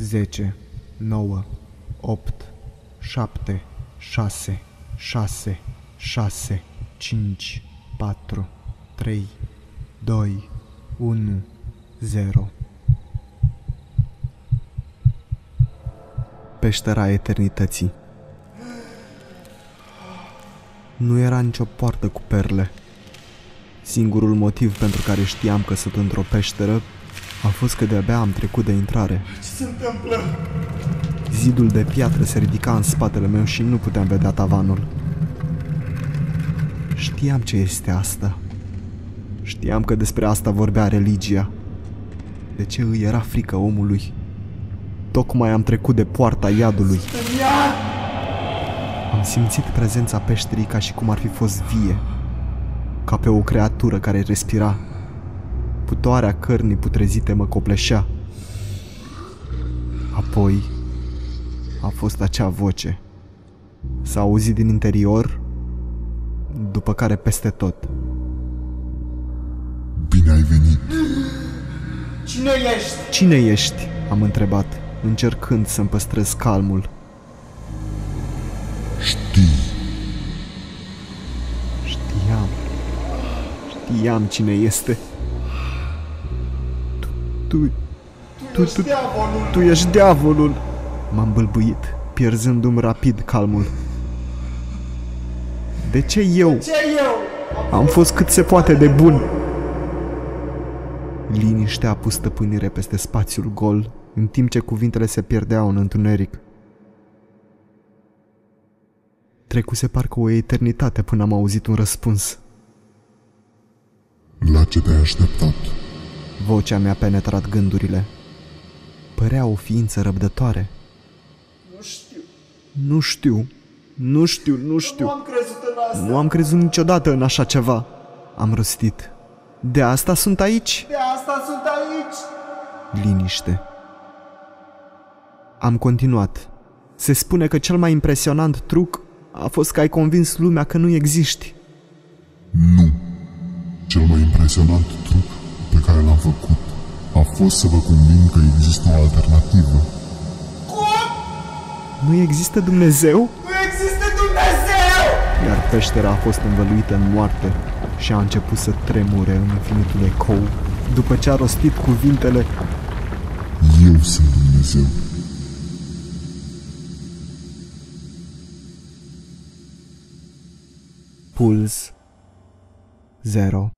10, 9, 8, 7, 6, 6, 6, 5, 4, 3, 2, 1, 0. Peștera eternității Nu era nicio poartă cu perle. Singurul motiv pentru care știam că sunt într-o peșteră a fost că de-abia am trecut de intrare. Ce se întâmplă? Zidul de piatră se ridica în spatele meu și nu puteam vedea tavanul. Știam ce este asta. Știam că despre asta vorbea religia. De ce îi era frică omului? Tocmai am trecut de poarta iadului. În iad! Am simțit prezența peșterii ca și cum ar fi fost vie. Ca pe o creatură care respira. Putoarea cărnii putrezite mă copleșea. Apoi a fost acea voce. S-a auzit din interior, după care peste tot. Bine ai venit. Cine ești? Cine ești? Am întrebat, încercând să-mi păstrez calmul. Știi, Știam. Știam cine este. Tu, tu, Tu ești diavolul! tu ești diavolul! M-am bâlbâit, pierzându-mi rapid calmul. De ce eu? Ce eu? Am fost cât se poate de bun. Liniștea a pus stăpânire peste spațiul gol, în timp ce cuvintele se pierdeau în întuneric. Trecuse parcă o eternitate până am auzit un răspuns. la ce te-ai așteptat? Vocea mi-a penetrat gândurile. Părea o ființă răbdătoare. Nu știu. Nu știu, nu știu, nu știu. Nu am crezut în asta. Nu am crezut niciodată în așa ceva. Am rostit. De asta sunt aici? De asta sunt aici. Liniște. Am continuat. Se spune că cel mai impresionant truc a fost că ai convins lumea că nu existi. Nu. Cel mai impresionant truc pe care l-am făcut a fost să vă conving că există o alternativă. Nu există Dumnezeu? Nu există Dumnezeu! Iar peștera a fost învăluită în moarte și a început să tremure în infinitul ecou după ce a rostit cuvintele Eu sunt Dumnezeu. Puls 0